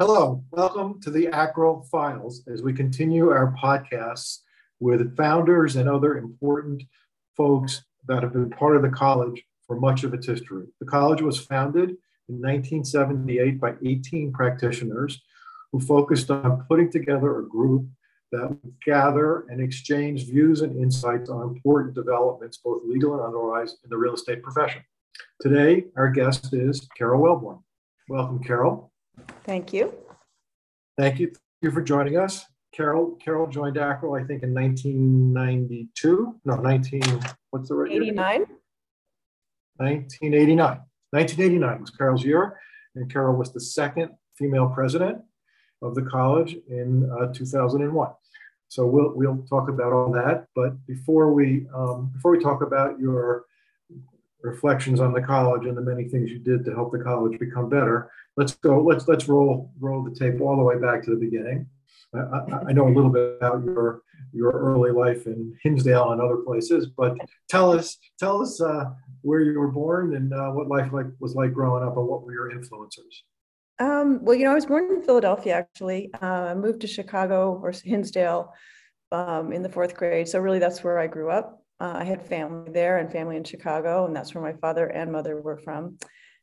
Hello, welcome to the ACREL Files as we continue our podcasts with founders and other important folks that have been part of the college for much of its history. The college was founded in 1978 by 18 practitioners who focused on putting together a group that would gather and exchange views and insights on important developments, both legal and otherwise, in the real estate profession. Today, our guest is Caryl Welborn. Welcome, Caryl. Thank you. Thank you. Thank you for joining us. Caryl, Caryl joined ACREL, I think, in 1992. No, 19, what's the right year? 89? 1989. 1989 was Caryl's year, and Caryl was the second female president of the college in uh, 2001. So we'll we'll talk about all that. But before we um, before we talk about your reflections on the college and the many things you did to help the college become better, let's go. Let's let's roll roll the tape all the way back to the beginning. I, I, I know a little bit about your your early life in Hinsdale and other places, but tell us tell us uh, where you were born and uh, what life like was like growing up, and what were your influencers. Um, well, you know, I was born in Philadelphia, actually. Uh, I moved to Chicago or Hinsdale um, in the fourth grade. So, really, that's where I grew up. Uh, I had family there and family in Chicago, and that's where my father and mother were from.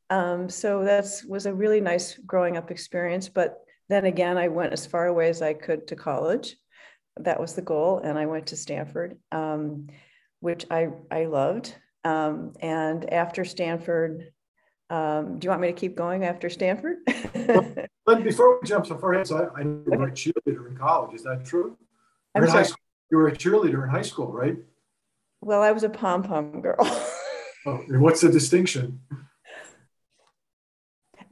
Um, so, that was a really nice growing up experience. But then again, I went as far away as I could to college. That was the goal. And I went to Stanford, um, which I, I loved. Um, and after Stanford, um, do you want me to keep going after Stanford? but before we jump so far ahead, so I, I knew you were a cheerleader in college. Is that true? I'm sorry. School, you were a cheerleader in high school, right? Well, I was a pom pom girl. oh, and what's the distinction?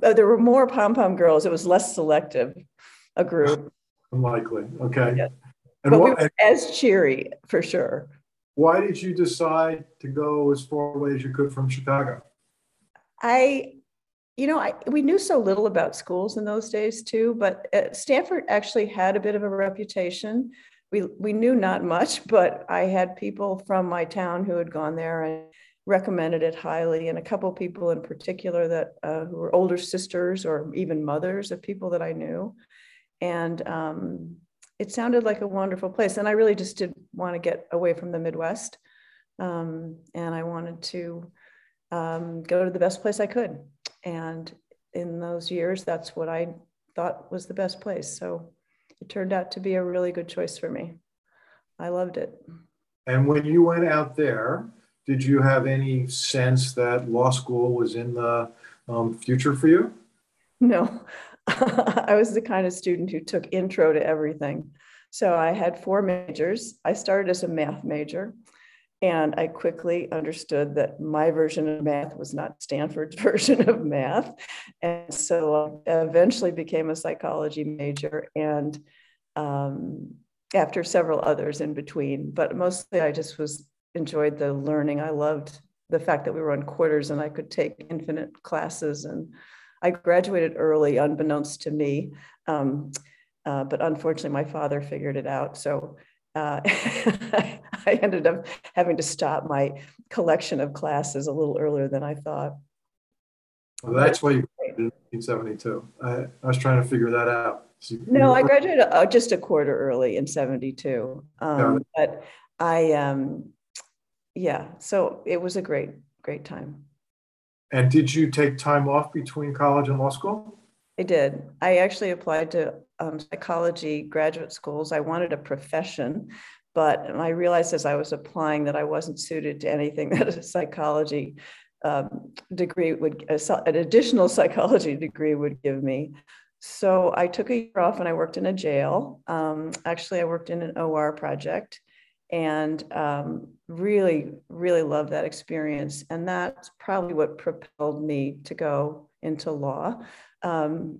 Oh, there were more pom pom girls. It was less selective, a group. Unlikely. Okay. Yes. And but what, we were as cheery for sure. Why did you decide to go as far away as you could from Chicago? I, you know, I, we knew so little about schools in those days too, but uh, Stanford actually had a bit of a reputation. We, we knew not much, but I had people from my town who had gone there and recommended it highly, and a couple people in particular that uh, who were older sisters or even mothers of people that I knew, and um, it sounded like a wonderful place. And I really just did want to get away from the Midwest, um, and I wanted to um, go to the best place I could. And in those years, that's what I thought was the best place. So it turned out to be a really good choice for me. I loved it. And when you went out there, did you have any sense that law school was in the um, future for you? No, I was the kind of student who took intro to everything. So I had four majors. I started as a math major. And I quickly understood that my version of math was not Stanford's version of math. And so I eventually became a psychology major and um, after several others in between. But mostly I just was enjoyed the learning. I loved the fact that we were on quarters and I could take infinite classes. And I graduated early, unbeknownst to me. Um, uh, but unfortunately, my father figured it out. So uh, I ended up having to stop my collection of classes a little earlier than I thought. Well, that's why you graduated in 1972. I, I was trying to figure that out. So no, I graduated uh, just a quarter early in 72. Um, but I, um, yeah, so it was a great, great time. And did you take time off between college and law school? I did. I actually applied to um, psychology graduate schools. I wanted a profession, but I realized as I was applying that I wasn't suited to anything that a psychology um, degree would, an additional psychology degree would give me. So I took a year off and I worked in a jail. Um, actually, I worked in an OR project and um, really, really loved that experience. And that's probably what propelled me to go into law. Um,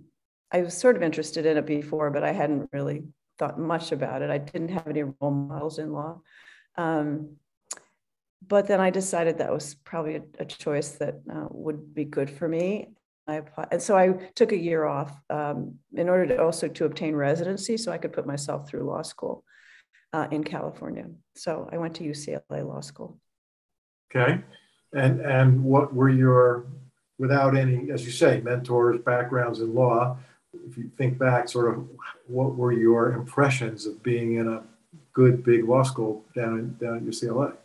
I was sort of interested in it before, but I hadn't really thought much about it. I didn't have any role models in law. Um, but then I decided that was probably a, a choice that uh, would be good for me. I applied, and so I took a year off um, in order to also to obtain residency, so I could put myself through law school uh, in California. So I went to UCLA Law School. Okay, and and what were your without any, as you say, mentors, backgrounds in law, if you think back, sort of what were your impressions of being in a good big law school down in, down at UCLA?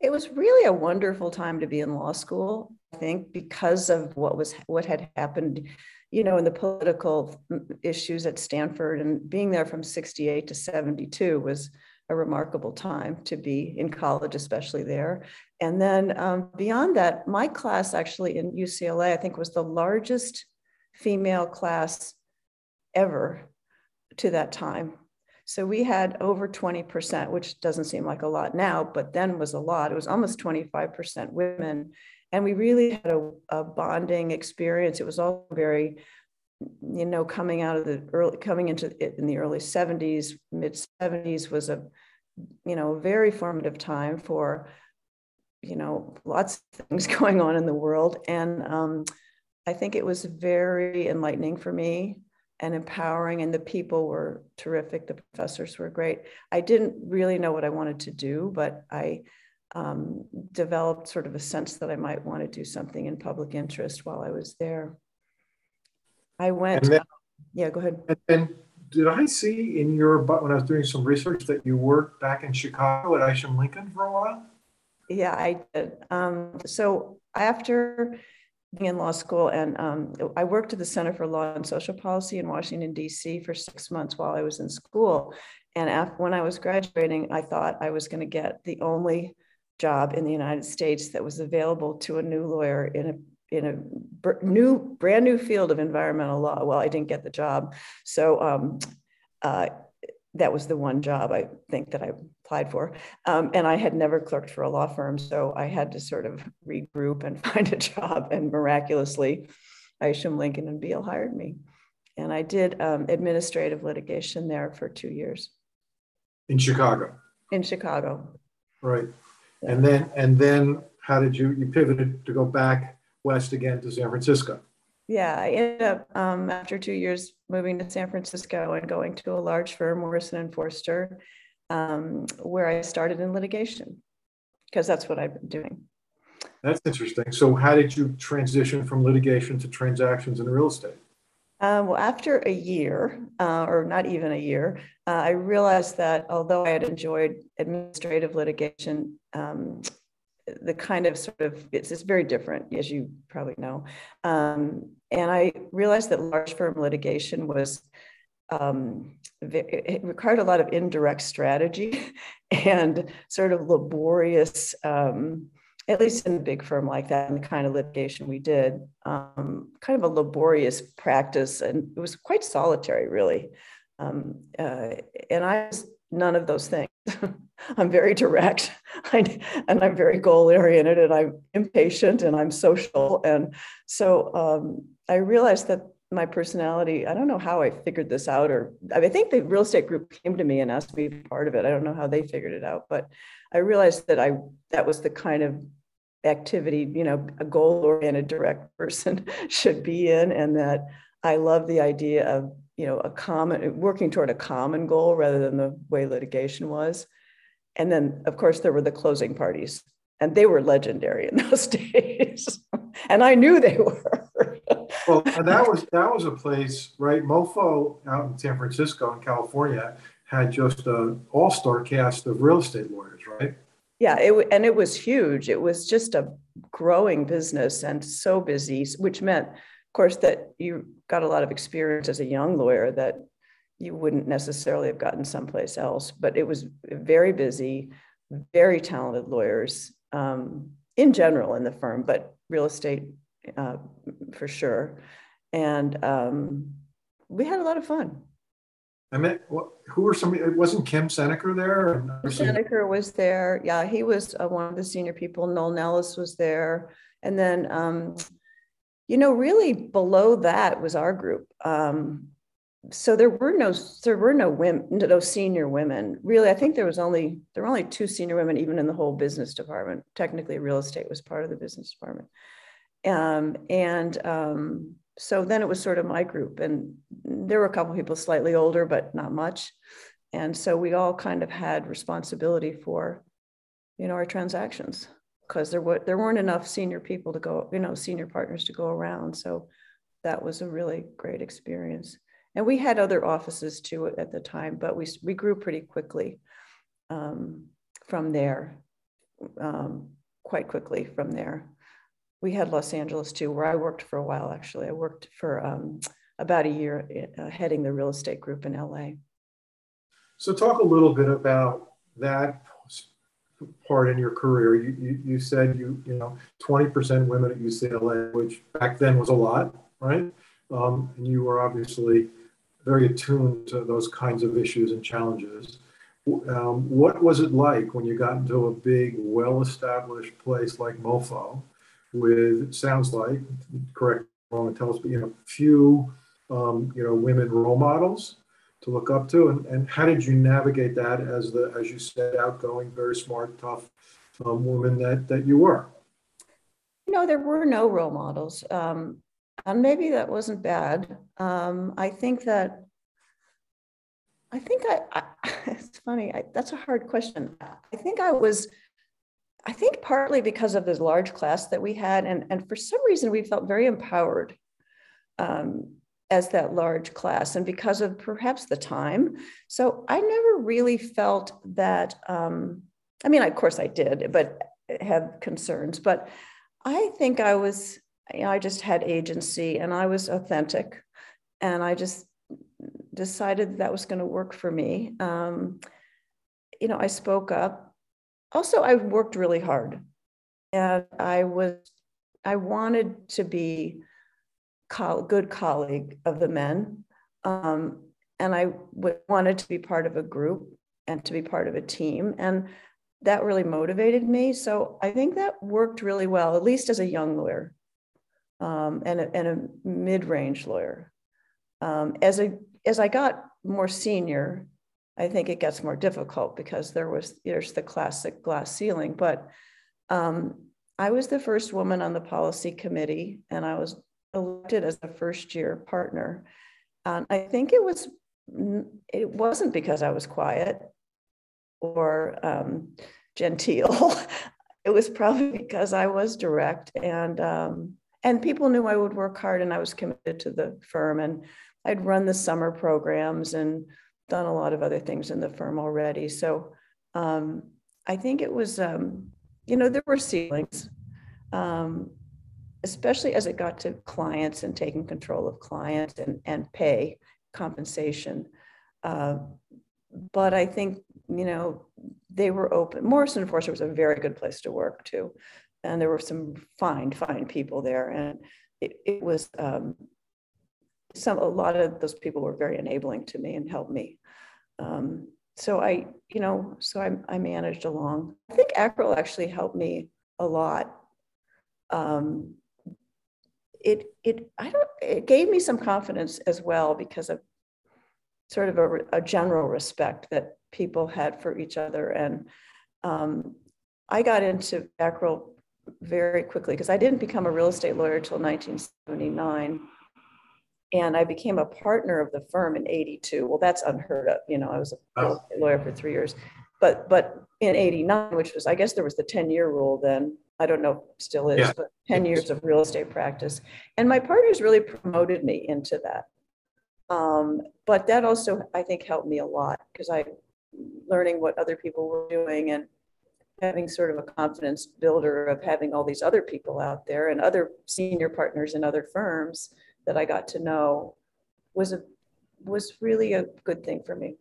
It was really a wonderful time to be in law school, I think, because of what was what had happened, you know, in the political issues at Stanford and being there from 68 to 72 was a remarkable time to be in college, especially there. And then um, beyond that, my class actually in UCLA, I think was the largest female class ever to that time. So we had over 20%, which doesn't seem like a lot now, but then was a lot. It was almost 25% women. And we really had a, a bonding experience. It was all very, you know, coming out of the early, coming into it in the early 70s, mid 70s was a, you know, very formative time for, you know, lots of things going on in the world. And um, I think it was very enlightening for me and empowering and the people were terrific. The professors were great. I didn't really know what i wanted to do but i um, developed sort of a sense that i might want to do something in public interest while i was there i went then, yeah go ahead and did i see in your but when i was doing some research that you worked back in chicago at isham lincoln for a while yeah i did um, so after being in law school, and um, I worked at the Center for Law and Social Policy in Washington, D.C. for six months while I was in school. And after, when I was graduating, I thought I was going to get the only job in the United States that was available to a new lawyer in a in a new brand new field of environmental law. Well, I didn't get the job, so um, uh, that was the one job I think that I applied for. Um, and I had never clerked for a law firm, so I had to sort of regroup and find a job. And miraculously, Isham Lincoln and Beall hired me. And I did um, administrative litigation there for two years. In Chicago. In Chicago. Right. Yeah. And then and then how did you you pivoted to go back west again to San Francisco? yeah, I ended up um, after two years moving to San Francisco and going to a large firm, Morrison and Foerster, um, where I started in litigation because that's what I've been doing. That's interesting. So, how did you transition from litigation to transactions in real estate? Uh, well, after a year, uh, or not even a year, uh, I realized that although I had enjoyed administrative litigation, um, the kind of sort of it's, it's very different as you probably know. Um, and i realized that large firm litigation was um, it required a lot of indirect strategy and sort of laborious um, at least in a big firm like that and the kind of litigation we did um, kind of a laborious practice and it was quite solitary really. Um, uh, and i was none of those things I'm very direct I, and I'm very goal oriented and I'm impatient and I'm social. And so um, I realized that my personality, I don't know how I figured this out, or I, mean, I think the real estate group came to me and asked me to be part of it. I don't know how they figured it out, but I realized that I that was the kind of activity, you know, a goal oriented direct person should be in, and that I love the idea of you know a common working toward a common goal rather than the way litigation was and then, of course, there were the closing parties, and they were legendary in those days. and I knew they were. well, that was that was a place, right? Mofo out in San Francisco in California had just an all-star cast of real estate lawyers, right? Yeah, it, and it was huge. It was just a growing business and so busy, which meant, course, that you got a lot of experience as a young lawyer that you wouldn't necessarily have gotten someplace else. But it was very busy, very talented lawyers um, in general in the firm, but real estate uh, for sure. And um, we had a lot of fun. I mean, who were some? It wasn't Kim Seneker there. Seneker was there. Yeah, he was uh, one of the senior people. Noel Nellis was there, and then, um, you know, really below that was our group. Um, so there were no there were no women no senior women. Really i think there was only there were only two senior women even in the whole business department. Technically real estate was part of the business department. Um, and um, so then it was sort of my group and there were a couple people slightly older but not much. And so we all kind of had responsibility for you know our transactions because there were there weren't enough senior people to go you know senior partners to go around so that was a really great experience. And we had other offices too at the time, but we, we grew pretty quickly um, from there, um, quite quickly from there. We had Los Angeles too, where I worked for a while actually. I worked for um, about a year uh, heading the real estate group in LA. So, talk a little bit about that part in your career. You, you, you said you you know 20% women at UCLA, which back then was a lot, right? Um, and you were obviously very attuned to those kinds of issues and challenges. Um, what was it like when you got into a big, well-established place like MoFo, with sounds like correct wrong and tell us, but you know, few um, you know women role models to look up to, and, and how did you navigate that as the as you said, outgoing, very smart, tough um, woman that that you were? You know, there were no role models. Um, and maybe that wasn't bad. Um, I think that, I think I, I it's funny, I, that's a hard question. I think I was, I think partly because of this large class that we had, and, and for some reason we felt very empowered um, as that large class, and because of perhaps the time. So I never really felt that, um, I mean, of course I did, but have concerns, but I think I was I just had agency and I was authentic. And I just decided that was going to work for me. Um, you know, I spoke up. Also, I worked really hard. And I was, I wanted to be good colleague of the men. Um, and I w- wanted to be part of a group and to be part of a team. And that really motivated me. So I think that worked really well, at least as a young lawyer um, and, a, and a mid-range lawyer. Um, as a as I got more senior, I think it gets more difficult because there was there's the classic glass ceiling. But um, I was the first woman on the policy committee, and I was elected as a first year partner. And I think it was it wasn't because I was quiet or um, genteel. it was probably because I was direct and um, and people knew I would work hard and I was committed to the firm. And I'd run the summer programs and done a lot of other things in the firm already. So um, I think it was, um, you know, there were ceilings, um, especially as it got to clients and taking control of clients and, and pay compensation. Uh, but I think, you know, they were open. Morrison Foerster was a very good place to work too and there were some fine, fine people there. And it, it was um, some, a lot of those people were very enabling to me and helped me. Um, so I, you know, so I, I managed along. I think ACREL actually helped me a lot. Um, it, it, I don't, it gave me some confidence as well because of sort of a, a general respect that people had for each other. And um, I got into ACREL very quickly because I didn't become a real estate lawyer until 1979. And I became a partner of the firm in 82. Well, that's unheard of. You know, I was a oh. lawyer for three years. But but in 89, which was, I guess there was the 10 year rule then. I don't know, still is, yeah. but 10 years of real estate practice. And my partners really promoted me into that. Um, but that also, I think, helped me a lot because I learning what other people were doing and having sort of a confidence builder of having all these other people out there and other senior partners in other firms that I got to know was a was really a good thing for me.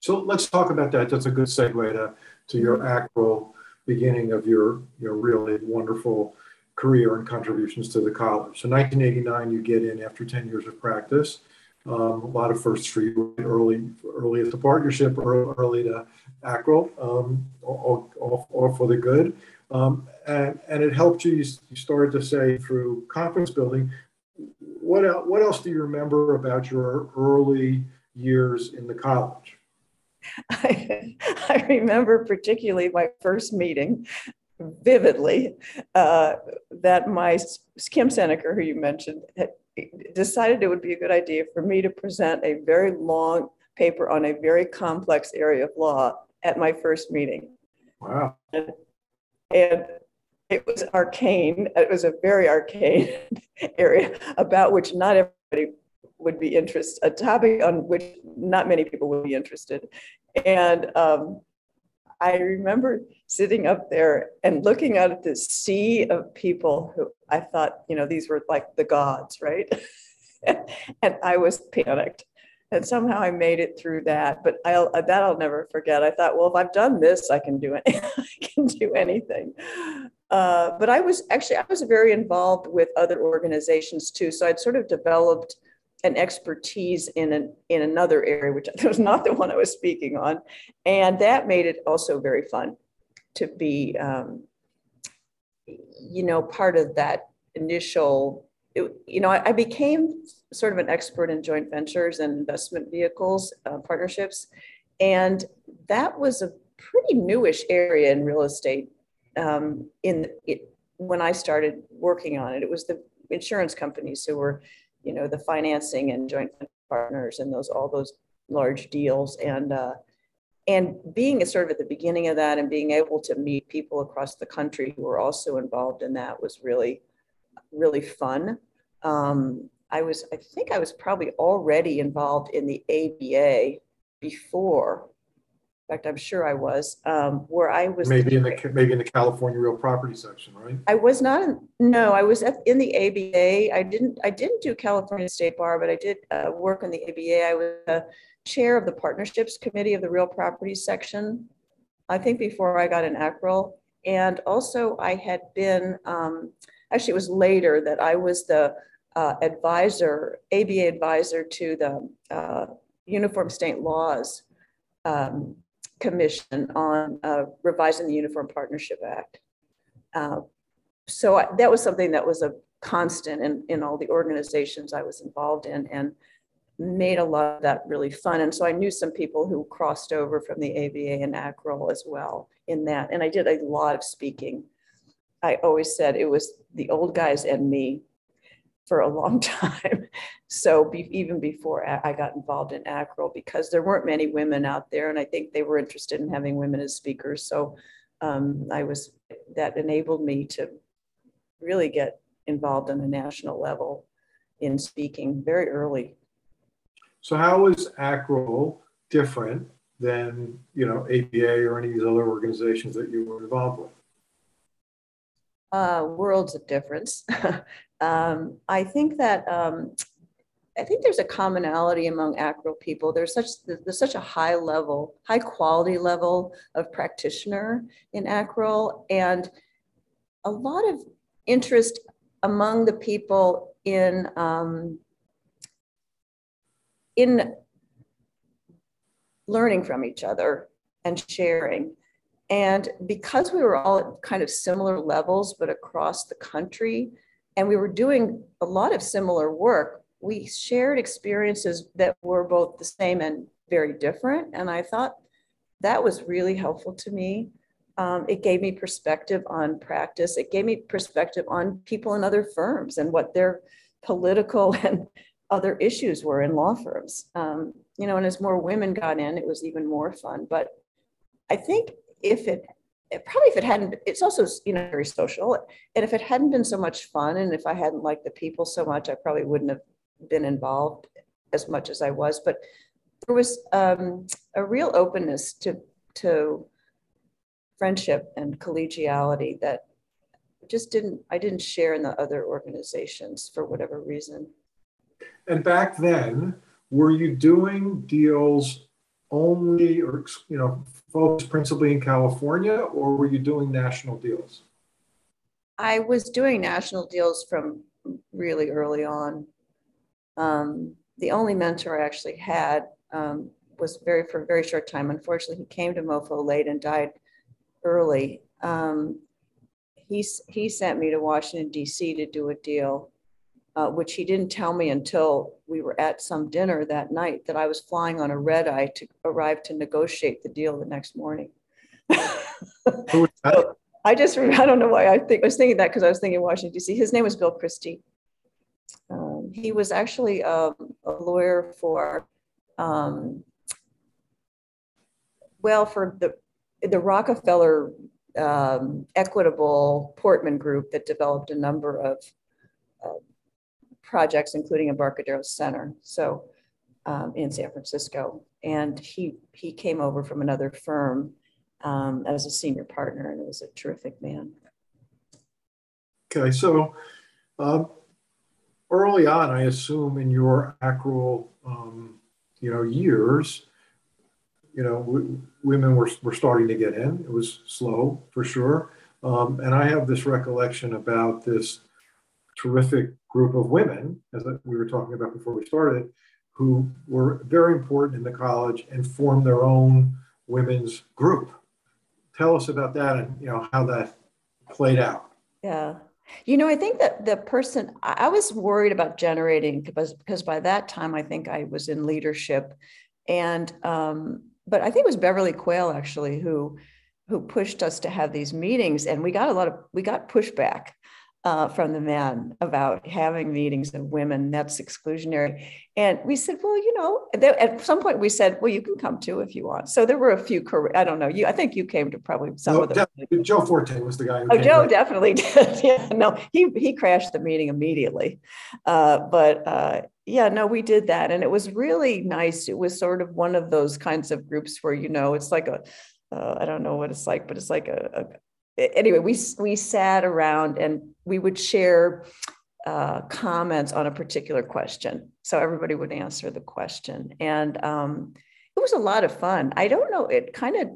So let's talk about that. That's a good segue to, to your actual beginning of your your really wonderful career and contributions to the college. So 1989, you get in after 10 years of practice. Um, a lot of firsts for you early, early as a partnership, early to ACREL, um, all, all, all, for the good. Um, and, and it helped you, you started to say through conference building. What, el- what else do you remember about your early years in the college? I, I remember particularly my first meeting vividly uh, that my Kim Seneker, who you mentioned, had decided it would be a good idea for me to present a very long paper on a very complex area of law at my first meeting. Wow. And, and it was arcane. It was a very arcane area about which not everybody would be interested, a topic on which not many people would be interested. And um, I remember sitting up there and looking out at this sea of people who I thought, you know, these were like the gods, right? and I was panicked. And somehow I made it through that, but I'll that I'll never forget. I thought, well, if I've done this, I can do it. I can do anything. Uh, but I was actually I was very involved with other organizations too, so I'd sort of developed an expertise in an in another area, which was not the one I was speaking on, and that made it also very fun to be, um, you know, part of that initial. It, you know, I, I, became sort of an expert in joint ventures and investment vehicles uh, partnerships, and that was a pretty newish area in real estate. Um, in it, when I started working on it, it was the insurance companies who were you know, the financing and joint partners and those, all those large deals. And, uh, and being sort of at the beginning of that and being able to meet people across the country who were also involved in that was really, really fun. Um, I was, I think I was probably already involved in the ABA before in fact, I'm sure I was, um, where I was. Maybe in the, maybe in the California real property section, right? I was not, in, no, I was at, in the ABA. I didn't, I didn't do California State Bar, but I did uh, work in the ABA. I was a chair of the partnerships committee of the real property section. I think before I got an ACREL. And also I had been, um, actually it was later that I was the uh, advisor, ABA advisor to the uh, Uniform State Laws um, commission on uh, revising the Uniform Partnership Act. Uh, so I, that was something that was a constant in, in all the organizations I was involved in and made a lot of that really fun. And so I knew some people who crossed over from the ABA and ACREL as well in that. And I did a lot of speaking. I always said it was the old guys and me for a long time. So be, even before I got involved in ACREL, because there weren't many women out there, and I think they were interested in having women as speakers. So um, I was that enabled me to really get involved on a national level in speaking very early. So how is ACREL different than you know ABA or any of these other organizations that you were involved with? Uh, worlds of difference. um, I think that um, I think there's a commonality among ACREL people. There's such there's such a high level, high quality level of practitioner in ACREL, and a lot of interest among the people in um, in learning from each other and sharing. And because we were all at kind of similar levels, but across the country, and we were doing a lot of similar work, we shared experiences that were both the same and very different. And I thought that was really helpful to me. Um, it gave me perspective on practice. It gave me perspective on people in other firms and what their political and other issues were in law firms. Um, you know, and as more women got in, it was even more fun. But I think if it, probably if it hadn't it's also you know very social. And if it hadn't been so much fun and if i hadn't liked the people so much i probably wouldn't have been involved as much as i was. But there was um, a real openness to to friendship and collegiality that just didn't i didn't share in the other organizations for whatever reason. And back then were you doing deals only or you know focused principally in California, or were you doing national deals? I was doing national deals from really early on. Um, the only mentor I actually had um, was very for a very short time. Unfortunately, he came to MoFo late and died early. Um, he he sent me to Washington D.C. to do a deal, uh, which he didn't tell me until we were at some dinner that night that I was flying on a red eye to arrive to negotiate the deal the next morning. so I just, I don't know why I think I was thinking that because I was thinking Washington, D.C. His name was Bill Christie. Um, he was actually um, a lawyer for, um, well, for the, the Rockefeller um, equitable Portman group that developed a number of uh, projects, including Embarcadero Center. So um, in San Francisco, and he he came over from another firm um, as a senior partner, and was a terrific man. Okay, so um, early on, I assume in your ACREL, um, you know, years, you know, women were, were starting to get in. It was slow for sure. Um, and I have this recollection about this terrific group of women, as we were talking about before we started, who were very important in the college and formed their own women's group. Tell us about that and you know how that played out. Yeah. You know, I think that the person I was worried about generating because because by that time I think I was in leadership, and um, but I think it was Beverly Quayle actually who who pushed us to have these meetings, and we got a lot of we got pushback uh, from the men about having meetings of women. That's exclusionary. And we said, well, you know, at some point we said, well, you can come too if you want. So there were a few. I don't know. You, I think you came to probably some no, of them. Joe Forte was the guy. oh, Joe definitely did. yeah, no, he he crashed the meeting immediately. Uh, but uh, yeah, no, we did that, and it was really nice. It was sort of one of those kinds of groups where you know it's like a uh, I don't know what it's like, but it's like a, anyway, we we sat around and we would share uh, comments on a particular question. So everybody would answer the question, and um, it was a lot of fun. I don't know. It kind of,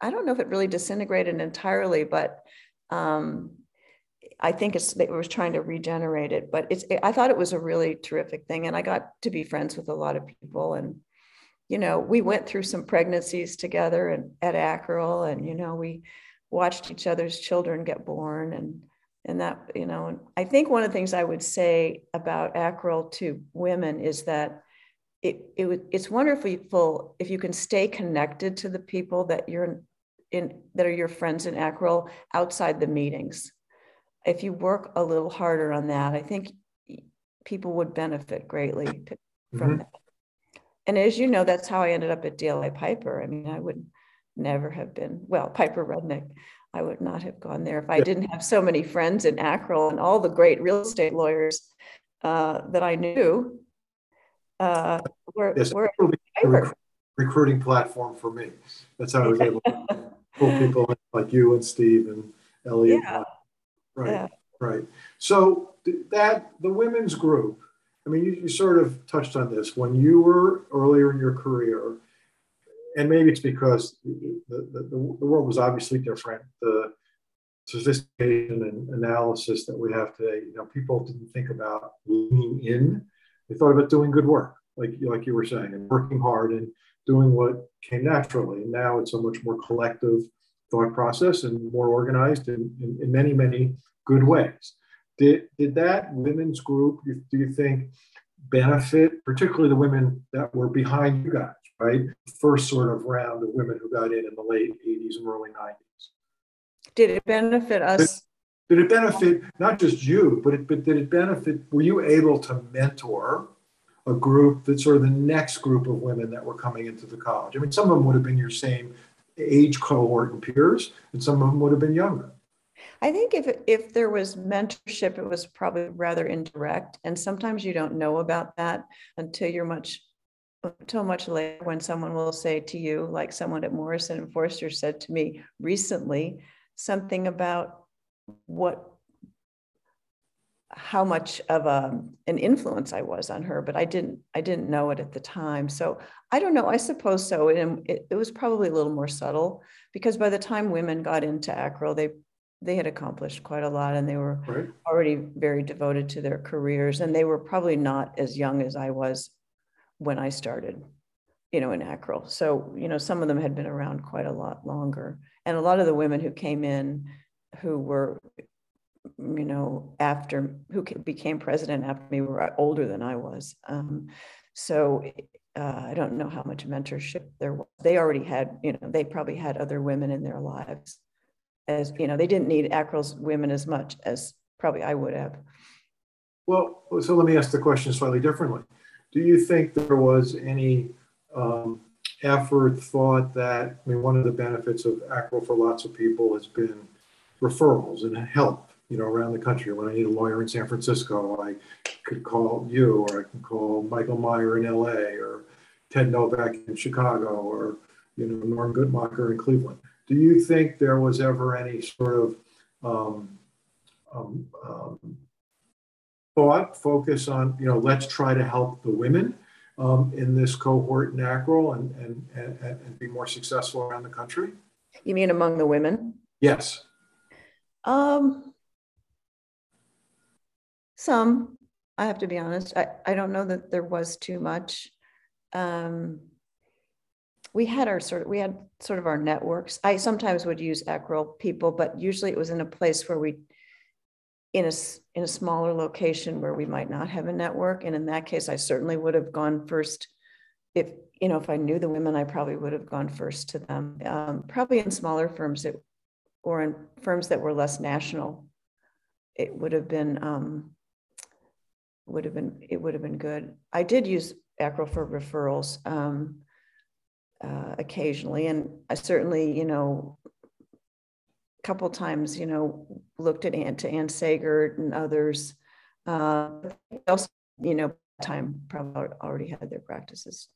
I don't know if it really disintegrated entirely, but um, I think it's it was trying to regenerate it. But it's it, I thought it was a really terrific thing, and I got to be friends with a lot of people and you know, we went through some pregnancies together and at ACREL, and you know, we watched each other's children get born and and that you know and i think one of the things i would say about ACREL to women is that it, it it's wonderful if you can stay connected to the people that you're in that are your friends in ACREL outside the meetings. If you work a little harder on that i think people would benefit greatly from mm-hmm. that. And as you know that's how i ended up at DLA Piper. I mean i would never have been, well, Piper Rudnick. I would not have gone there if I didn't have so many friends in ACREL and all the great real estate lawyers uh, that I knew uh, were, yes, were rec- recruiting platform for me. That's how I was able to pull people like you and Steve and Elliot. Yeah. Right, yeah. right. So that the women's group. I mean, you, you sort of touched on this when you were earlier in your career and maybe it's because the, the, the, world was obviously different. The sophistication and analysis that we have today, you know, people didn't think about leaning in. They thought about doing good work, like, like you were saying, and working hard and doing what came naturally. Now it's a much more collective thought process and more organized in, in, in many, many good ways. Did, did that women's group, do you think, benefit, particularly the women that were behind you guys? Right? First sort of round of women who got in in the late 80s and early 90s. Did it benefit us? Did, did it benefit not just you, but it, but did it benefit? Were you able to mentor a group that sort of the next group of women that were coming into the college? I mean, some of them would have been your same age cohort and peers, and some of them would have been younger. I think if if there was mentorship, it was probably rather indirect, and sometimes you don't know about that until you're much until much later when someone will say to you, like someone at Morrison and Foerster said to me recently, something about what how much of a, an influence I was on her, but I didn't I didn't know it at the time. So I don't know. I suppose so. And it, it was probably a little more subtle because by the time women got into ACREL, they they had accomplished quite a lot and they were right. already very devoted to their careers and they were probably not as young as I was when I started, you know, in ACREL. So, you know, some of them had been around quite a lot longer. And a lot of the women who came in who were, you know, after, who became president after me were older than I was. Um, so uh, I don't know how much mentorship there was. They already had, you know, they probably had other women in their lives. As you know, they didn't need ACREL's women as much as probably I would have. Well, so let me ask the question slightly differently do you think there was any um, effort thought that, I mean, one of the benefits of ACREL for lots of people has been referrals and help, you know, around the country. When I need a lawyer in San Francisco, I could call you or I can call Michael Meyer in LA or Ted Novak in Chicago or, you know, Norm Guttmacher in Cleveland. Do you think there was ever any sort of um, um, um, thought, focus on, you know, let's try to help the women um, in this cohort in ACREL and, and, and, and be more successful around the country? You mean among the women? Yes. Um, some, I have to be honest. I, I don't know that there was too much. Um, we had our sort of, we had sort of our networks. I sometimes would use ACREL people, but usually it was in a place where we, in a, in a smaller location where we might not have a network. And in that case, I certainly would have gone first. If, you know, if I knew the women, I probably would have gone first to them. Um, probably in smaller firms it, or in firms that were less national, it would have been, um, would have been, it would have been good. I did use ACREL for referrals. Um, uh, occasionally. And I certainly, you know, couple times, you know, looked at Ann, to Ann Sagert and others. Uh, also, you know, time probably already had their practices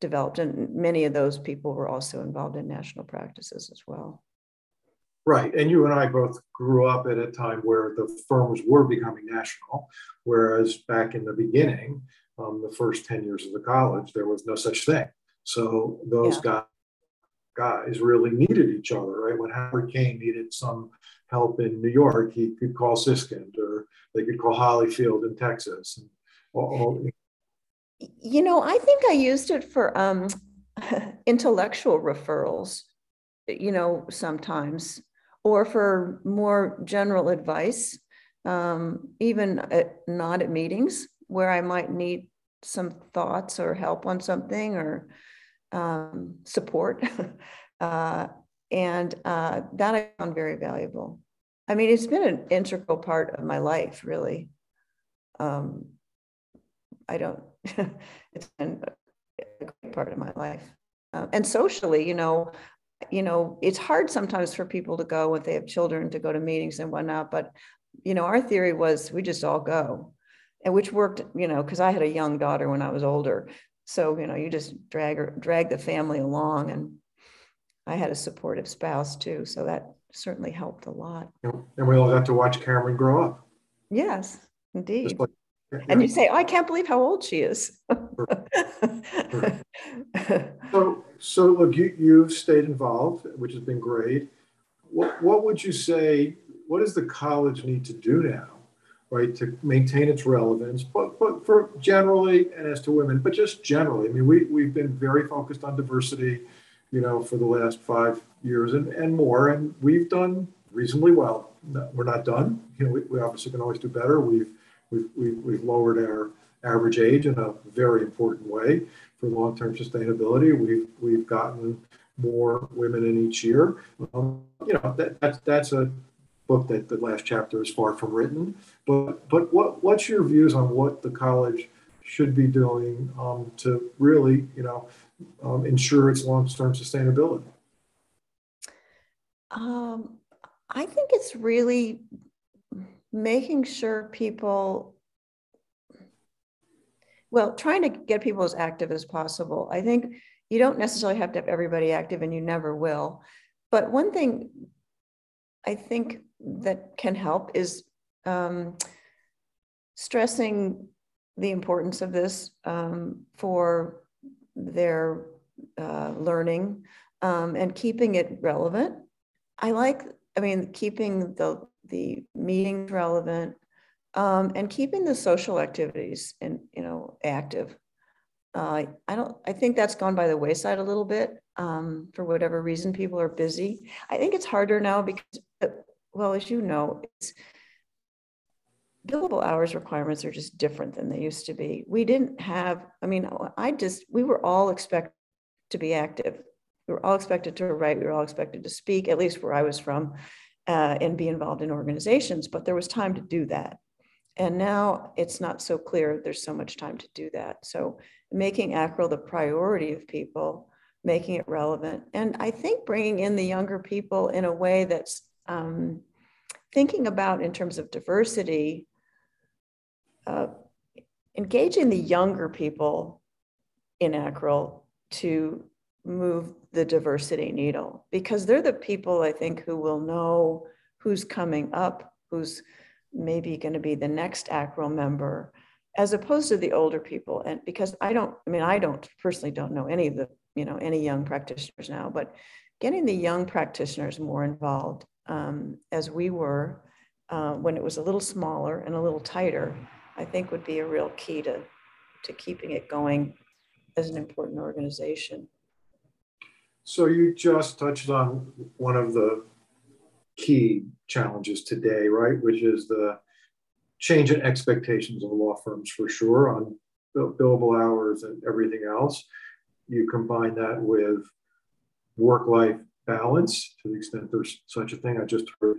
developed. And many of those people were also involved in national practices as well. Right. And you and I both grew up at a time where the firms were becoming national, whereas back in the beginning, um, the first 10 years of the college, there was no such thing. So those yeah. Guys really needed each other, right? When Howard Kane needed some help in New York, he could call Siskind or they could call Holyfield in Texas. And all, you know, I think I used it for um, intellectual referrals, you know, sometimes, or for more general advice, um, even at, not at meetings where I might need some thoughts or help on something or um, support. uh, and uh, that I found very valuable. I mean, it's been an integral part of my life, really. Um, I don't, it's been a great part of my life. Uh, and socially, you know, you know, it's hard sometimes for people to go if they have children to go to meetings and whatnot. But, you know, our theory was we just all go and which worked, you know, because I had a young daughter when I was older. So, you know, you just drag her, drag the family along. And I had a supportive spouse too. So that certainly helped a lot. And we all got to watch Cameron grow up. Yes, indeed. Like, yeah. And you say, oh, I can't believe how old she is. so, so look, you, you've stayed involved, which has been great. What, what would you say, what does the college need to do now right, to maintain its relevance, but, but for generally and as to women, but just generally. I mean, we, we've been very focused on diversity, you know, for the last five years and, and more, and we've done reasonably well. We're not done. You know, we, we obviously can always do better. We've, we've, we've, we've lowered our average age in a very important way for long-term sustainability. We've, we've gotten more women in each year. Um, you know, that, that's, that's a book that the last chapter is far from written. But but what what's your views on what the college should be doing um, to really you know um, ensure its long term sustainability? Um, I think it's really making sure people well trying to get people as active as possible i think you don't necessarily have to have everybody active and you never will but one thing i think that can help is um, stressing the importance of this um, for their uh, learning um, and keeping it relevant. I like, I mean, keeping the the meetings relevant um, and keeping the social activities and you know active. Uh, I don't. I think that's gone by the wayside a little bit um, for whatever reason. People are busy. I think it's harder now because uh, well, as you know, it's billable hours requirements are just different than they used to be. We didn't have, I mean, I just, we were all expected to be active. We were all expected to write, we were all expected to speak, at least where I was from, uh, and be involved in organizations, but there was time to do that. And now it's not so clear there's so much time to do that. So making ACREL the priority of people making it relevant. And I think bringing in the younger people in a way that's um, thinking about in terms of diversity, uh, engaging the younger people in ACREL to move the diversity needle because they're the people I think who will know who's coming up, who's maybe going to be the next ACREL member, as opposed to the older people. And because I don't, I mean, I don't personally don't know any of the, you know, any young practitioners now, but getting the young practitioners more involved um, as we were uh, when it was a little smaller and a little tighter, I think would be a real key to, to keeping it going as an important organization. So you just touched on one of the key challenges today, right? Which is the change in expectations of law firms for sure on billable hours and everything else. You combine that with work life balance to the extent there's such a thing. I just heard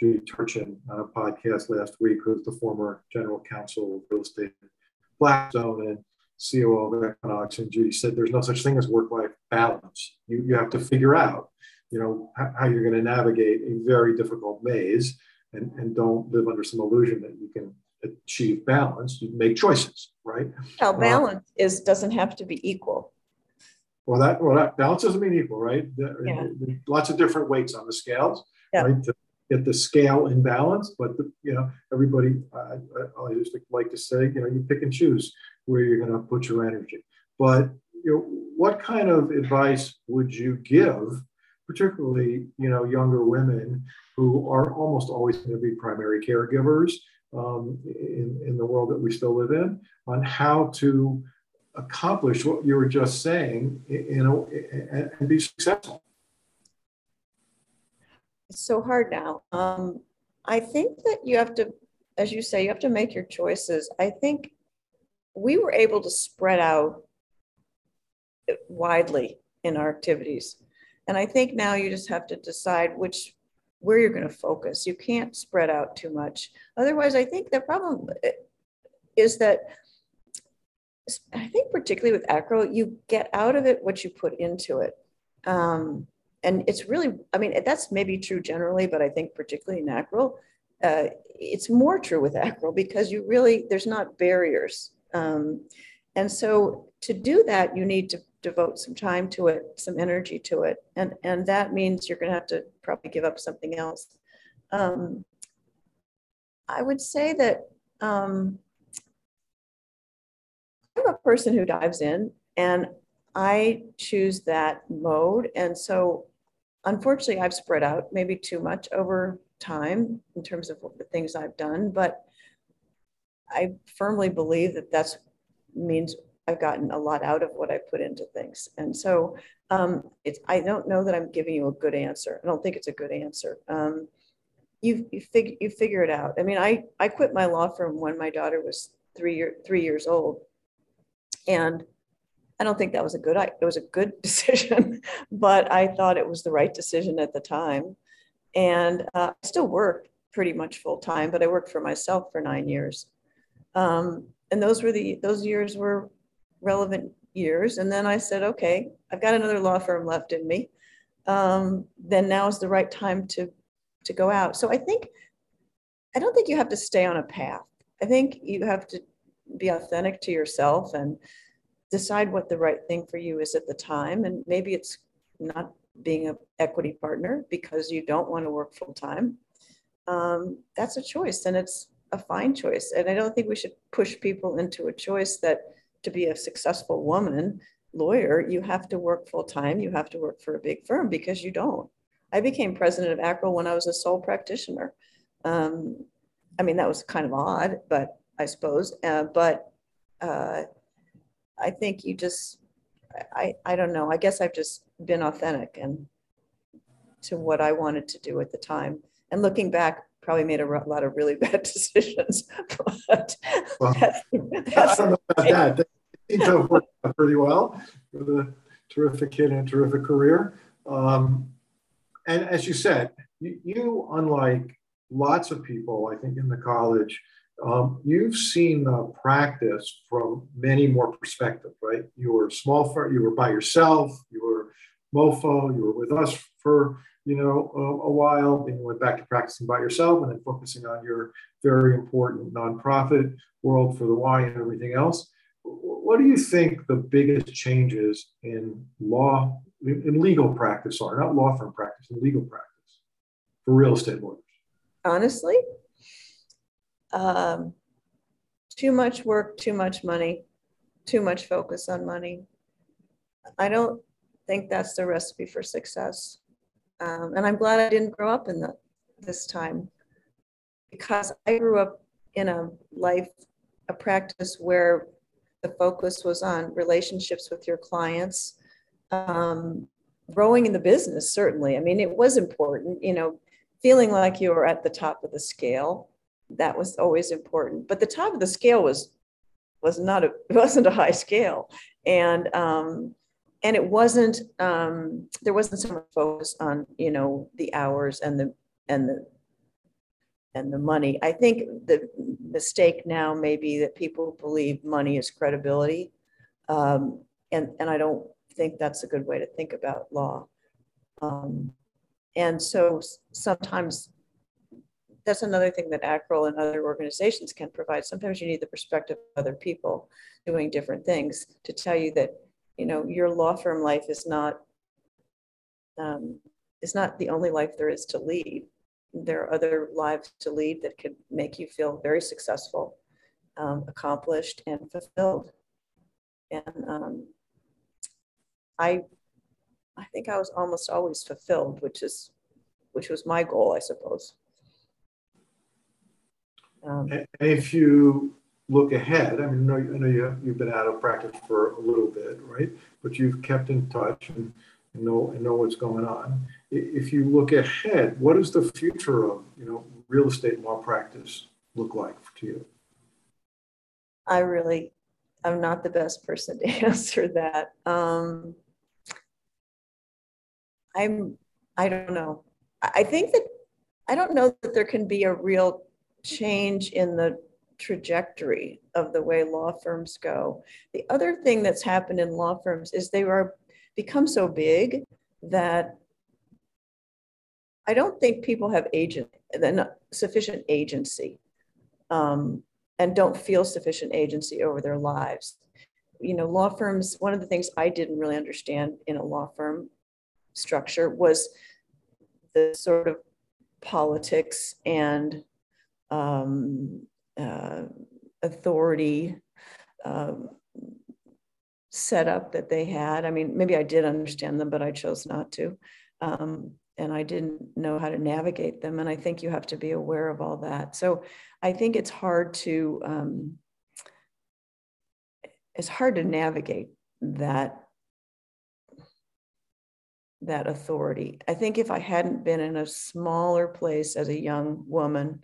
Judy Turchin on a podcast last week, who's the former general counsel of real estate Blackstone and COO of Equinox. And Judy said there's no such thing as work life balance. You, you have to figure out you know, how you're going to navigate a very difficult maze and, and don't live under some illusion that you can achieve balance. You make choices, right? Well, uh, balance uh, is doesn't have to be equal. Well, that well, that balance doesn't mean equal, right? Yeah. Lots of different weights on the scales, yeah. right? To get the scale in balance, but the, you know, everybody. I, I just like to say, you know, you pick and choose where you're going to put your energy. But you know, what kind of advice would you give particularly you know younger women who are almost always going to be primary caregivers um, in, in the world that we still live in on how to accomplish what you were just saying you know and be successful it's so hard now um, i think that you have to as you say you have to make your choices i think we were able to spread out widely in our activities and I think now you just have to decide which where you're going to focus. You can't spread out too much. Otherwise, I think the problem is that I think particularly with ACREL, you get out of it what you put into it. Um, and it's really, I mean, that's maybe true generally, but I think particularly in ACREL, uh, it's more true with ACREL because you really, there's not barriers. Um, and so to do that, you need to devote some time to it, some energy to it. And, and that means you're going to have to probably give up something else. Um, I would say that um, I'm a person who dives in and I choose that mode. And so, unfortunately, I've spread out maybe too much over time in terms of the things I've done. But I firmly believe that that's means I've gotten a lot out of what I put into things. And so um, it's, I don't know that I'm giving you a good answer. I don't think it's a good answer. Um, you, you, fig, you figure it out. I mean, I, I quit my law firm when my daughter was three, year, three years old. And I don't think that was a good, it was a good decision, but I thought it was the right decision at the time. And uh, I still work pretty much full time, but I worked for myself for nine years. Um, and those were the, those years were relevant years. And then I said, okay, I've got another law firm left in me. Um, then now is the right time to to go out. So I think I don't think you have to stay on a path. I think you have to be authentic to yourself and decide what the right thing for you is at the time. And maybe it's not being an equity partner because you don't want to work full time. Um, that's a choice and it's a fine choice. And I don't think we should push people into a choice that to be a successful woman lawyer, you have to work full time. You have to work for a big firm because you don't. I became president of ACREL when I was a sole practitioner. Um, I mean, that was kind of odd, but I suppose. Uh, but uh, I think you just, I, I don't know. I guess I've just been authentic and to what I wanted to do at the time. And looking back, probably made a lot of really bad decisions. But well, that's, that's I don't know about that. They seem to have worked out pretty well with a terrific kid and a terrific career. Um, and as you said, you, you, unlike lots of people, I think, in the college, um, you've seen the practice from many more perspectives, right? You were small, for, you were by yourself, you were MoFo. You were with us for you know a, a while. Then you went back to practicing by yourself, and then focusing on your very important nonprofit world for the Y and everything else. What do you think the biggest changes in law, in legal practice are? Not law firm practice, in legal practice for real estate lawyers? Honestly, um, too much work, too much money, too much focus on money. I don't think that's the recipe for success. Um, and I'm glad I didn't grow up in the, this time because I grew up in a life, a practice where the focus was on relationships with your clients, um, growing in the business, certainly. I mean, it was important, you know, feeling like you were at the top of the scale. That was always important. But the top of the scale was was not a wasn't a high scale. And um, and it wasn't um, there wasn't so much focus on, you know, the hours and the and the and the money. I think the mistake now may be that people believe money is credibility. Um, and, and I don't think that's a good way to think about law. Um, and so sometimes that's another thing that ACREL and other organizations can provide. Sometimes you need the perspective of other people doing different things to tell you that, you know, your law firm life is not um, is not the only life there is to lead there are other lives to lead that could make you feel very successful, um, accomplished, and fulfilled. And um, I, I think I was almost always fulfilled, which is, which was my goal, I suppose. Um, if you look ahead, I mean, I know, you have, you've been out of practice for a little bit, right? But you've kept in touch and, and know and know what's going on if you look ahead, what does the future of you know real estate law practice look like to you? I really, I'm not the best person to answer that. Um, I'm, I don't know. I think that I don't know that there can be a real change in the trajectory of the way law firms go. The other thing that's happened in law firms is they are become so big that I don't think people have agent, sufficient agency um, and don't feel sufficient agency over their lives. You know, law firms, one of the things I didn't really understand in a law firm structure was the sort of politics and um, uh, authority um, setup that they had. I mean, maybe I did understand them, but I chose not to. Um, and I didn't know how to navigate them. And I think you have to be aware of all that. So I think it's hard to um, it's hard to navigate that that authority. I think if I hadn't been in a smaller place as a young woman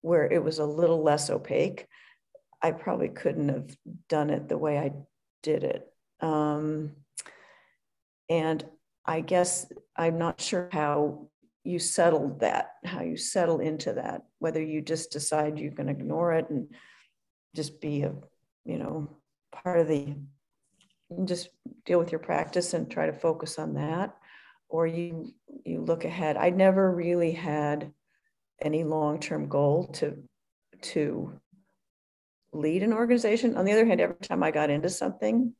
where it was a little less opaque, I probably couldn't have done it the way I did it. Um, and I guess I'm not sure how you settled that, how you settle into that, whether you just decide you can ignore it and just be a, you know, part of the, just deal with your practice and try to focus on that, or you you look ahead. I never really had any long-term goal to to lead an organization. On the other hand, every time I got into something,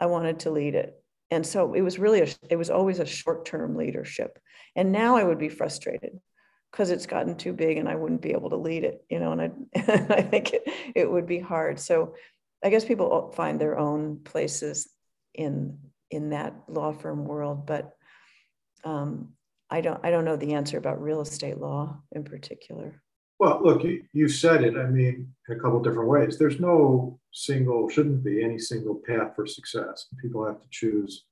I wanted to lead it. And so it was really a, it was always a short-term leadership. And now i would be frustrated because it's gotten too big and i wouldn't be able to lead it you know and i, I think it, it would be hard. So i guess people find their own places in in that law firm world but um, i don't i don't know the answer about real estate law in particular well, look, you, you said it. I mean, in a couple different ways. There's no single, shouldn't be any single path for success. People have to choose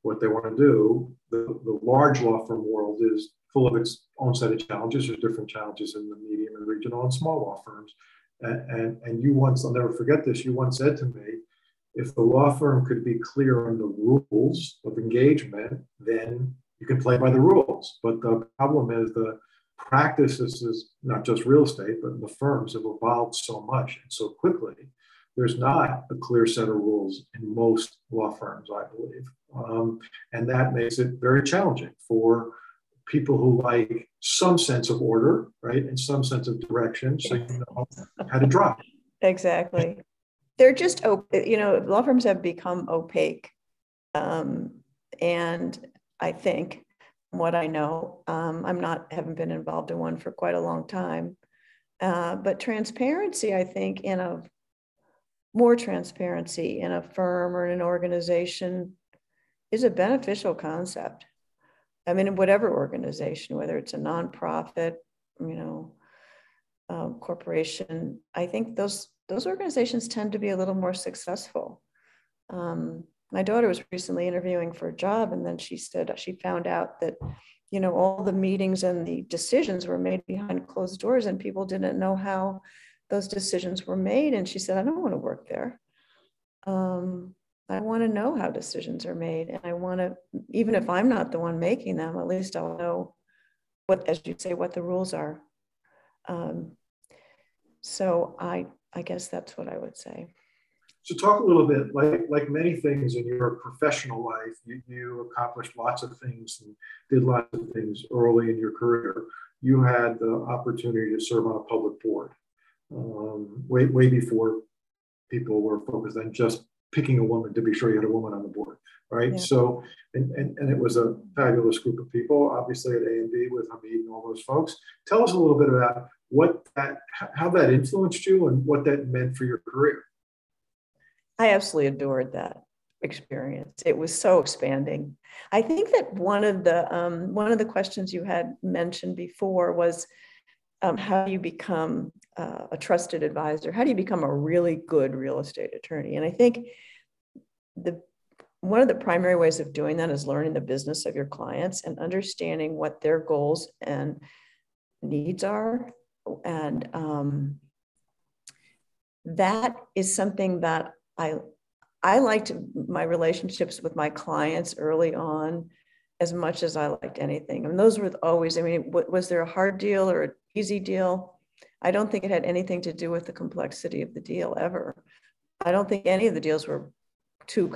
what they want to do. The, the large law firm world is full of its own set of challenges. There's different challenges in the medium and regional and small law firms. And, and, and you once, I'll never forget this, you once said to me, if the law firm could be clear on the rules of engagement, then you can play by the rules. But the problem is the practices is not just real estate, but the firms have evolved so much and so quickly there's not a clear set of rules in most law firms, I believe. Um, and that makes it very challenging for people who like some sense of order, right, and some sense of direction, so you know how to drive. Exactly. They're just, you know, law firms have become opaque. Um, and I think what I know, um, I'm not, haven't been involved in one for quite a long time. Uh, but transparency, I think, in a more transparency in a firm or in an organization is a beneficial concept. I mean, in whatever organization, whether it's a nonprofit, you know, um, corporation, I think those those organizations tend to be a little more successful. Um, my daughter was recently interviewing for a job, and then she said she found out that, you know, all the meetings and the decisions were made behind closed doors, and people didn't know how those decisions were made. And she said, I don't want to work there. Um, I want to know how decisions are made. And I want to, even if I'm not the one making them, at least I'll know what, as you say, what the rules are. Um, so I, I guess that's what I would say. So talk a little bit, like like many things in your professional life, you, you accomplished lots of things and did lots of things early in your career. You had the opportunity to serve on a public board um, way way before people were focused on just picking a woman to be sure you had a woman on the board, right? Yeah. So, and, and, and it was a fabulous group of people, obviously at AMB with Hamid and all those folks. Tell us a little bit about what that, how that influenced you and what that meant for your career. I absolutely adored that experience. It was so expanding. I think that one of the um, one of the questions you had mentioned before was um, how do you become uh, a trusted advisor? How do you become a really good real estate attorney? And I think the one of the primary ways of doing that is learning the business of your clients and understanding what their goals and needs are. And um, that is something that I I liked my relationships with my clients early on as much as I liked anything. And those were always, I mean, was there a hard deal or an easy deal? I don't think it had anything to do with the complexity of the deal ever. I don't think any of the deals were too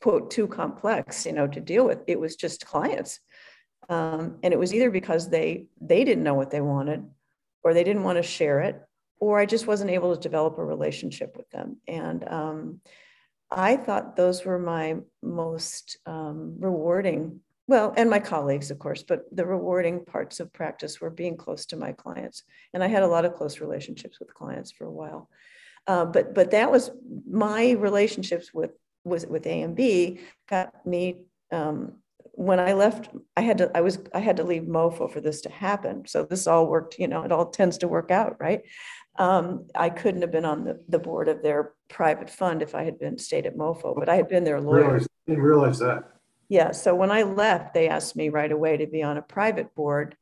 quote too complex, you know, to deal with. It was just clients, um, and it was either because they they didn't know what they wanted, or they didn't want to share it, or I just wasn't able to develop a relationship with them. And um, I thought those were my most um, rewarding well, and my colleagues, of course, but the rewarding parts of practice were being close to my clients. And I had a lot of close relationships with clients for a while. Uh, but but that was my relationships with was with AMB got me um, when I left, I had to, I was, I had to leave MoFo for this to happen. So this all worked, you know, it all tends to work out, right? Um, I couldn't have been on the, the board of their private fund if I had been stayed at MoFo, but I had been their lawyer. Realize, didn't realize that. Yeah. So when I left, they asked me right away to be on a private board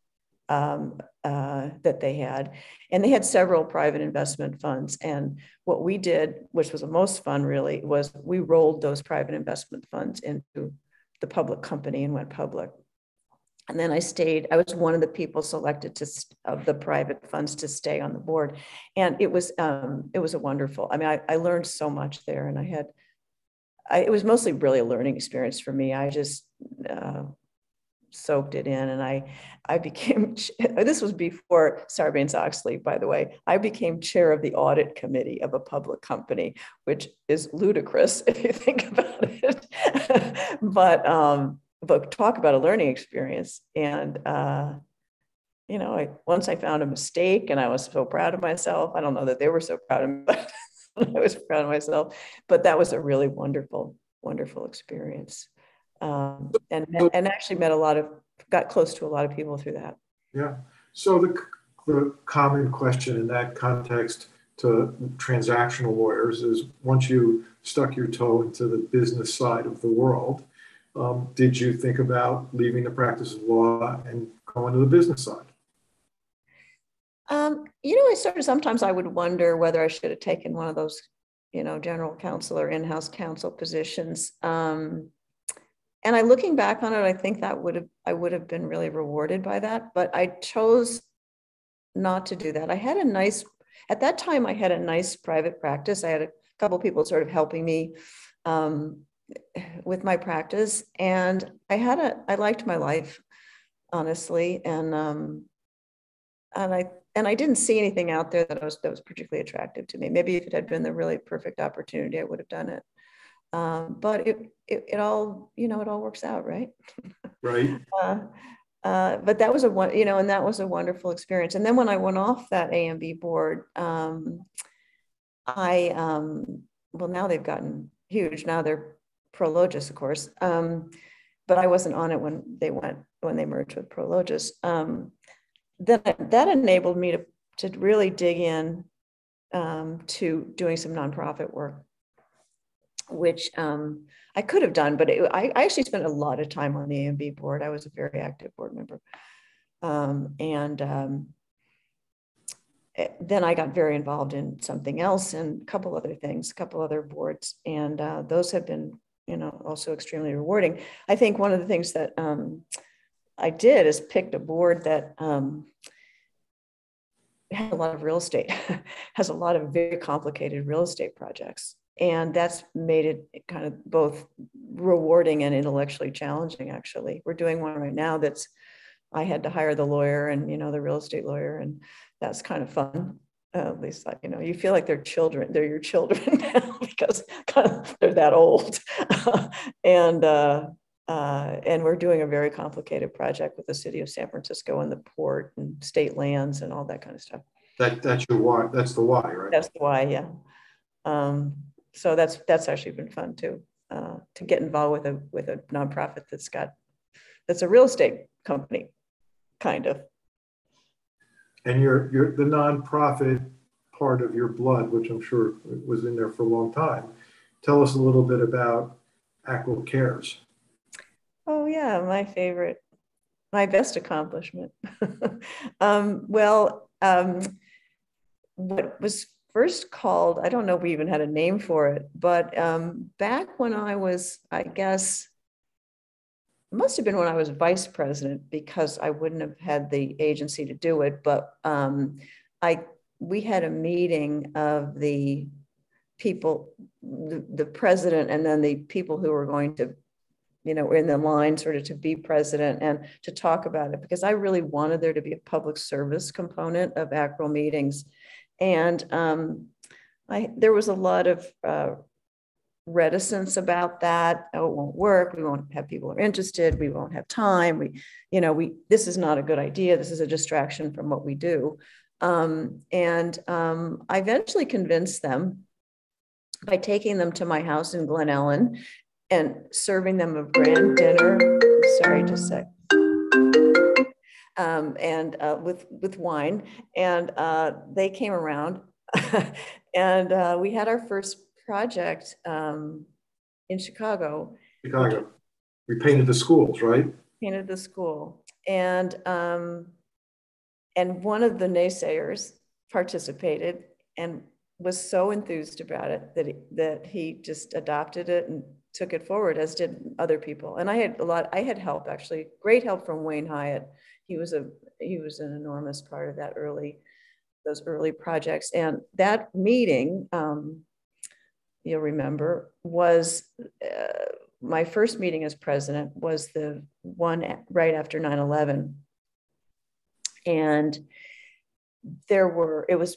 um, uh, that they had. And they had several private investment funds. And what we did, which was the most fun really, was we rolled those private investment funds into the public company and went public. And then I stayed, I was one of the people selected to of the private funds to stay on the board. And it was um, it was a wonderful, I mean, I, I learned so much there and I had I, it was mostly really a learning experience for me. I just uh, soaked it in, and I I became this was before Sarbanes Oxley, by the way. I became chair of the audit committee of a public company, which is ludicrous if you think about it. but um, but talk about a learning experience, and uh, you know, I, once I found a mistake, and I was so proud of myself. I don't know that they were so proud of me, but I was proud of myself, but that was a really wonderful, wonderful experience. Um, and, and actually met a lot of, got close to a lot of people through that. Yeah. So the, the common question in that context to transactional lawyers is once you stuck your toe into the business side of the world, um, did you think about leaving the practice of law and going to the business side? Um, you know, I sort of sometimes I would wonder whether I should have taken one of those, you know, general counsel or in-house counsel positions. Um, and I looking back on it, I think that would have I would have been really rewarded by that. But I chose not to do that. I had a nice at that time, I had a nice private practice. I had a couple people sort of helping me um, with my practice, and I had a I liked my life, honestly, and um, and I and I didn't see anything out there that was that was particularly attractive to me. Maybe if it had been the really perfect opportunity, I would have done it. Um, but it, it, it all you know it all works out, right? Right. uh, uh, but that was a one, you know, and that was a wonderful experience. And then when I went off that AMB board, um, I, um, well, now they've gotten huge. Now they're Prologis, of course. Um, but I wasn't on it when they went, when they merged with Prologis. Um, then that enabled me to, to really dig in um, to doing some nonprofit work, which um, I could have done, but it, I, I, actually spent a lot of time on the AMB board. I was a very active board member. Um, and um, eh, then I got very involved in something else and a couple other things, a couple other boards. And uh, those have been, you know, also extremely rewarding. I think one of the things that um, I did is picked a board that um, has a lot of real estate, has a lot of very complicated real estate projects. And that's made it kind of both rewarding and intellectually challenging actually. We're doing one right now that's i had to hire the lawyer and you know the real estate lawyer and that's kind of fun uh, at least you know you feel like they're children they're your children now because kind of they're that old. And uh, uh, and we're doing a very complicated project with the city of san francisco and the port and state lands and all that kind of stuff. That that's your why that's the why right? That's the why yeah. Um, so that's that's actually been fun too uh, to get involved with a with a nonprofit that's got that's a real estate company kind of and you're you're the nonprofit part of your blood which i'm sure was in there for a long time. Tell us a little bit about ACREL cares. Oh yeah my favorite my best accomplishment. Um, well um, what was first called, I don't know if we even had a name for it, but um, back when I was, I guess, it must have been when I was vice president because I wouldn't have had the agency to do it. But um, I, we had a meeting of the people, the, the president, and then the people who were going to you know, in the line sort of to be president and to talk about it because I really wanted there to be a public service component of ACREL meetings. And um, I, there was a lot of uh, reticence about that. Oh, it won't work. We won't have people are interested. We won't have time. We, you know, we this is not a good idea. This is a distraction from what we do. Um, and um, I eventually convinced them by taking them to my house in Glen Ellen and serving them a grand dinner. Sorry, just a sec um, and uh, with with wine, and uh, they came around, and uh, we had our first project um, in Chicago. Chicago, we painted the schools, right? Painted the school, and um, and one of the naysayers participated and was so enthused about it that he, that he just adopted it and took it forward, as did other people. And I had a lot. I had help actually, great help from Wayne Hyatt he was a he was an enormous part of that early those early projects and that meeting um, you'll remember was uh, my first meeting as president was the one right after 9-11 and there were it was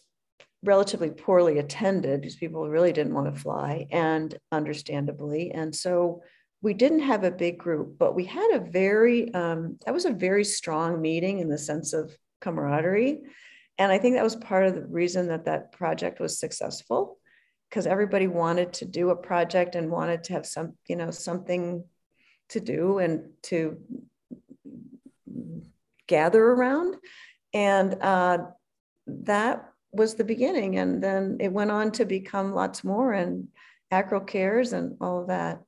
relatively poorly attended because people really didn't want to fly and understandably. And so we didn't have a big group, but we had a very, um, that was a very strong meeting in the sense of camaraderie. And I think that was part of the reason that that project was successful because everybody wanted to do a project and wanted to have some, you know, something to do and to gather around. And uh, that was the beginning. And then it went on to become lots more and ACREL Cares and all of that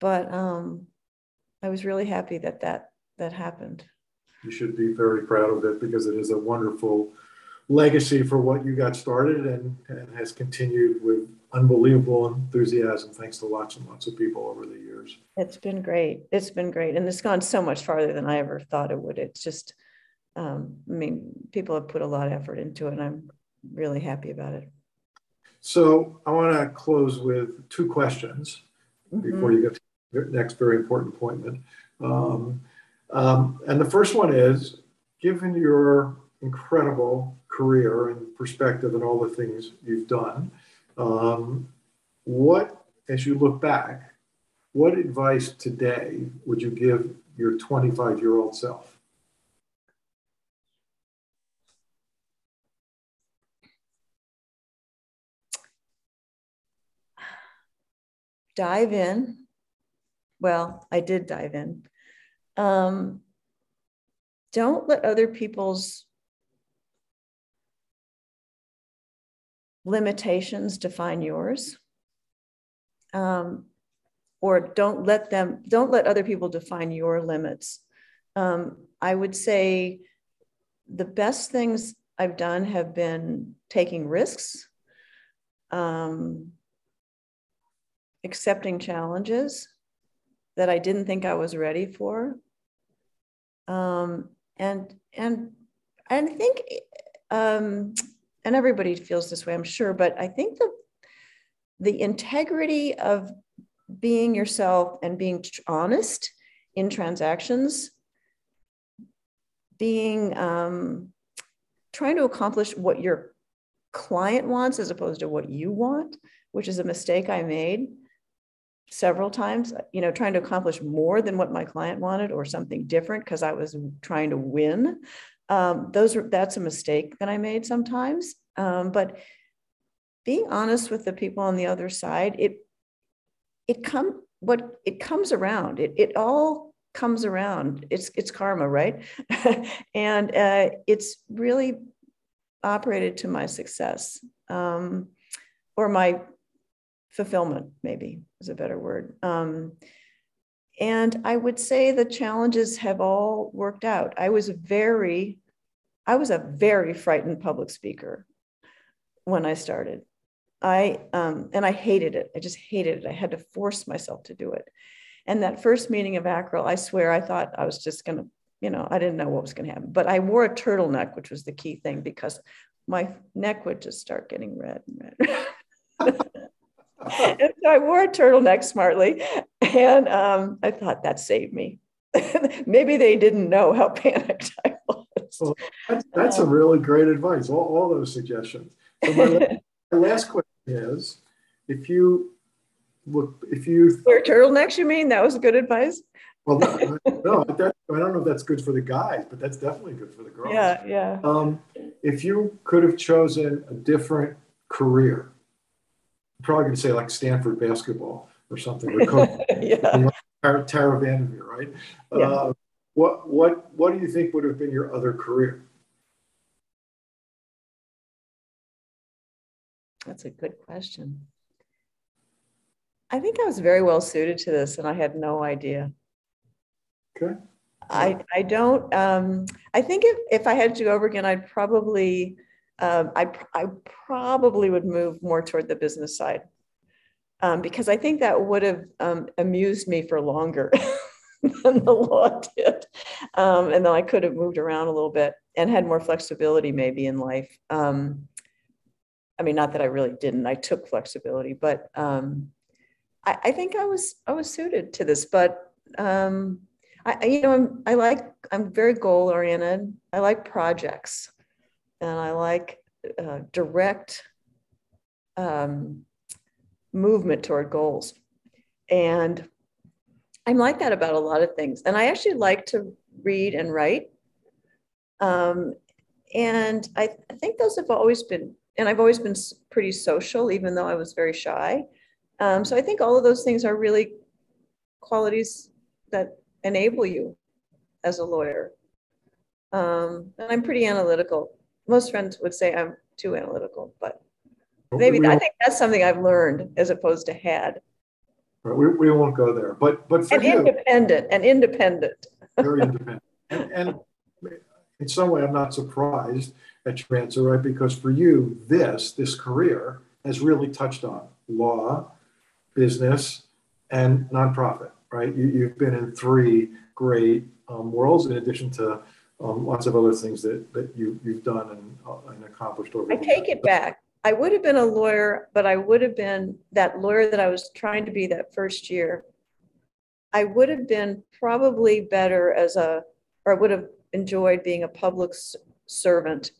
but um, I was really happy that that that happened. You should be very proud of it because it is a wonderful legacy for what you got started and, and has continued with unbelievable enthusiasm thanks to lots and lots of people over the years. It's been great. It's been great. And it's gone so much farther than I ever thought it would. It's just, um, I mean, people have put a lot of effort into it and I'm really happy about it. So I want to close with two questions before you get to the next very important appointment. Um, um, and the first one is, given your incredible career and perspective and all the things you've done, um, what, as you look back, what advice today would you give your 25 year old self? Dive in. Well, I did dive in. Um, don't let other people's limitations define yours. Um, or don't let them, don't let other people define your limits. Um, I would say the best things I've done have been taking risks, um, accepting challenges that I didn't think I was ready for. Um, and and I think um, and everybody feels this way, I'm sure, but I think the the integrity of being yourself and being honest in transactions, being um, trying to accomplish what your client wants as opposed to what you want, which is a mistake I made several times, you know, trying to accomplish more than what my client wanted or something different because I was trying to win. Um, those are that's a mistake that I made sometimes. Um, but being honest with the people on the other side, it it come what it comes around. It it all comes around. It's it's karma, right? and uh, it's really operated to my success um, or my fulfillment, maybe is a better word. Um, and I would say the challenges have all worked out. I was very, I was a very frightened public speaker when I started. I um, and I hated it. I just hated it. I had to force myself to do it. And that first meeting of ACREL, I swear I thought I was just gonna, you know, I didn't know what was gonna happen. But I wore a turtleneck, which was the key thing because my neck would just start getting red and red. and so I wore a turtleneck smartly, and um, I thought that saved me. Maybe they didn't know how panicked I was. Well, that's, that's um, a really great advice. All, all those suggestions. So my, my last question is: If you look, if you wear turtlenecks, you mean that was good advice? Well, no, no that, I don't know if that's good for the guys, but that's definitely good for the girls. Yeah, yeah. Um, if you could have chosen a different career, probably going to say like Stanford basketball or something. Or yeah. Tara, Tara VanDerveer, right? Yeah. Uh, what what what do you think would have been your other career? That's a good question. I think I was very well suited to this, and I had no idea. Okay. I I don't. Um, I think if if I had to go over again, I'd probably um, I, I probably would move more toward the business side um, because I think that would have um, amused me for longer than the law did. Um, and then I could have moved around a little bit and had more flexibility maybe in life. Um, I mean, not that I really didn't, I took flexibility, but um, I, I, think I was, I was suited to this, but I, you know, I'm, I like, I'm very goal oriented. I like projects and I like uh, direct um, movement toward goals. And I'm like that about a lot of things. And I actually like to read and write. Um, and I, I think those have always been, and I've always been pretty social, even though I was very shy. Um, so I think all of those things are really qualities that enable you as a lawyer. Um, and I'm pretty analytical most friends would say I'm too analytical, but maybe I think that's something I've learned as opposed to had. We, we won't go there, but but for and you, independent and independent. very independent, and, and in some way, I'm not surprised at your answer, right? Because for you, this this career has really touched on law, business, and nonprofit, right? You, you've been in three great um, worlds in addition to um, lots of other things that, that you, you've done and, uh, and accomplished over. I take it back. I would have been a lawyer, but I would have been that lawyer that I was trying to be that first year. I would have been probably better as a, or I would have enjoyed being a public s- servant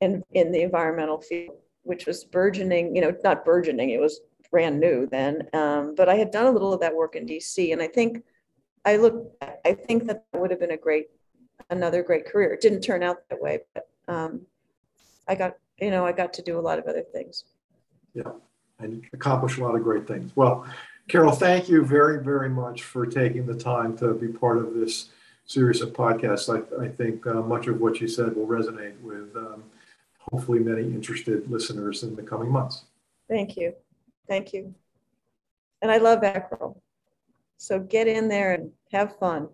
in, in the environmental field, which was burgeoning, you know, not burgeoning, it was brand new then. Um, but I had done a little of that work in DC and I think, I look, I think that would have been a great, another great career. It didn't turn out that way, but, um, I got, you know, I got to do a lot of other things. Yeah, and accomplish a lot of great things. Well, Caryl, thank you very, very much for taking the time to be part of this series of podcasts. I, I think uh, much of what you said will resonate with um, hopefully many interested listeners in the coming months. Thank you. Thank you. And I love ACREL. So get in there and have fun.